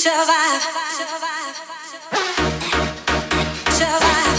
survive, survive, survive.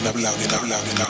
and I'm loud and I'm loud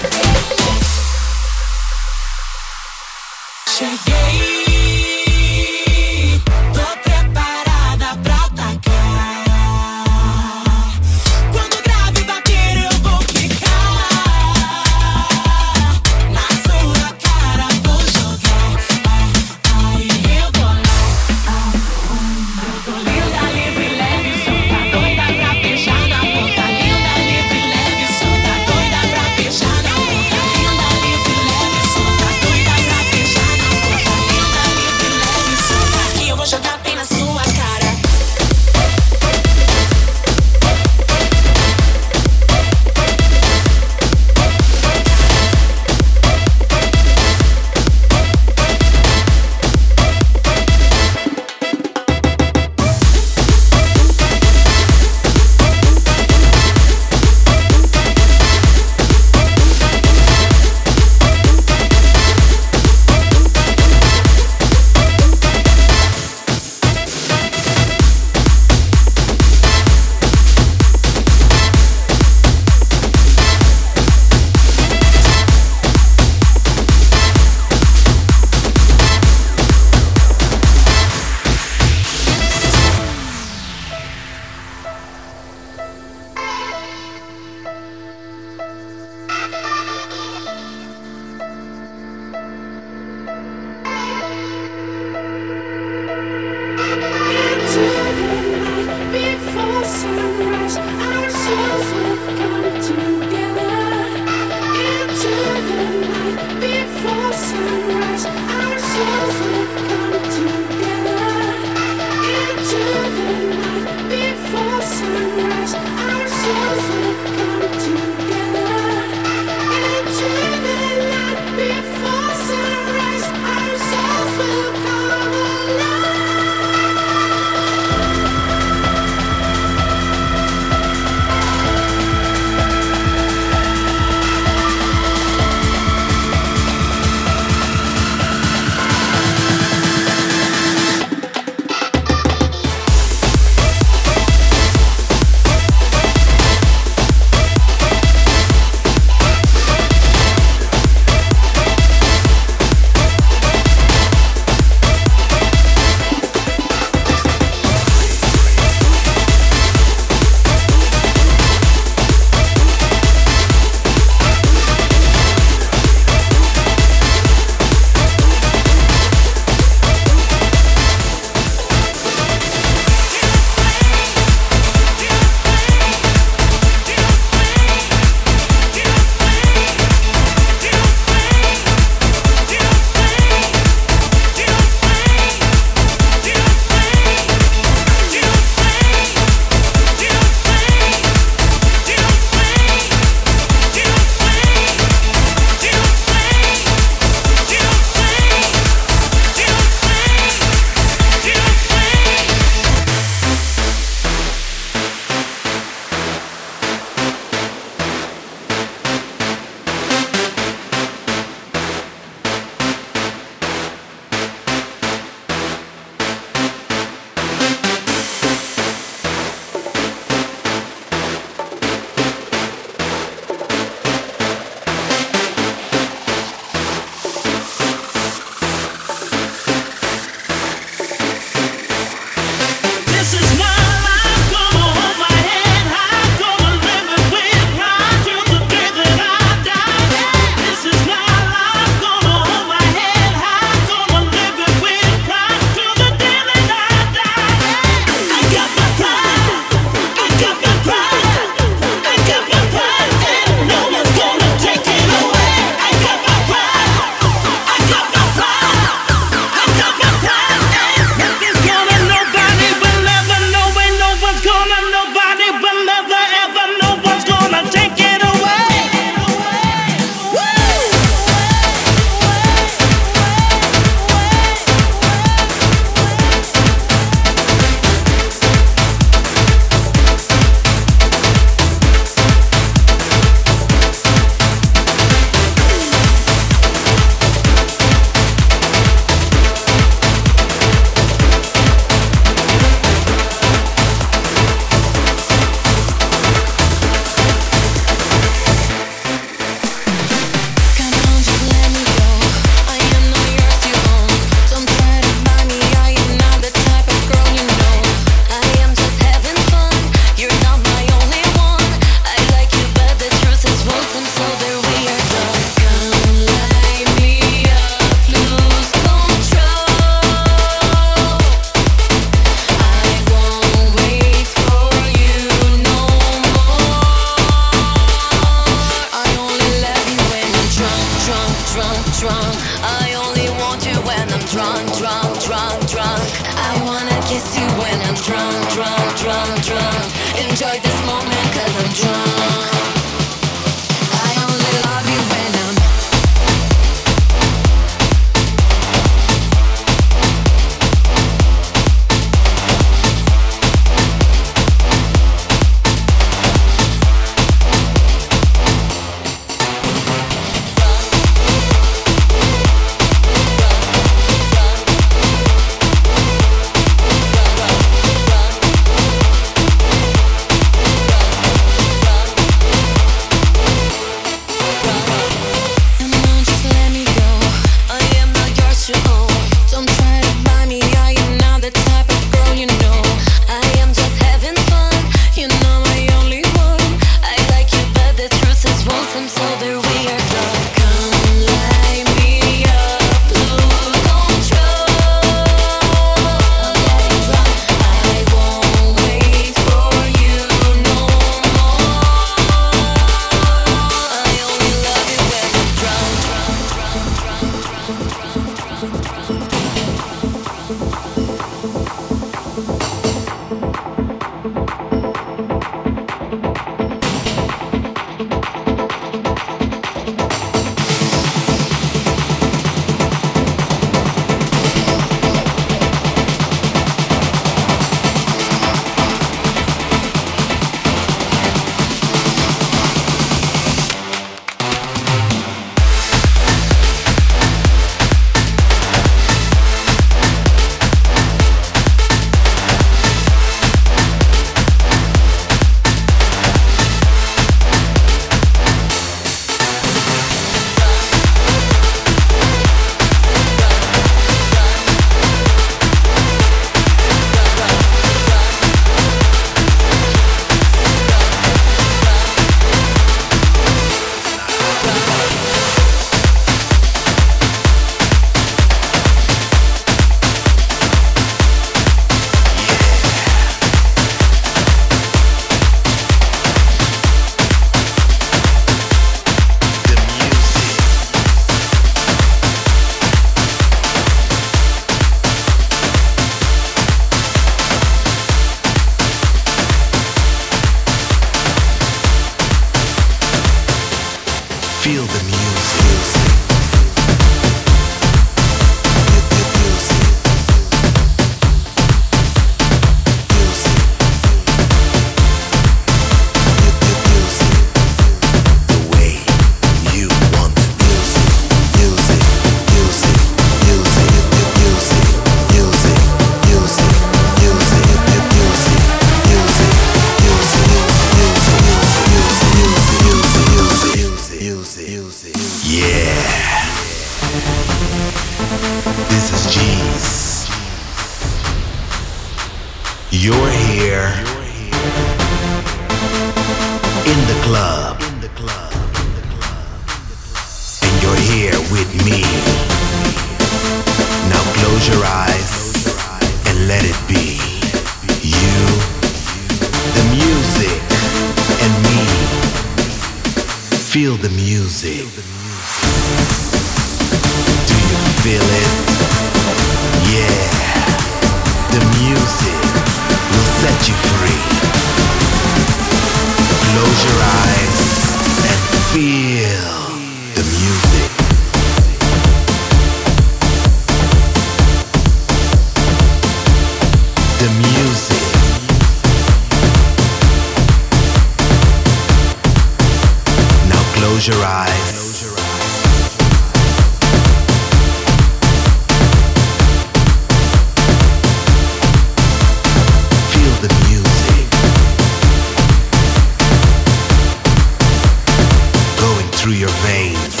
through your veins.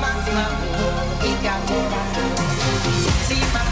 más my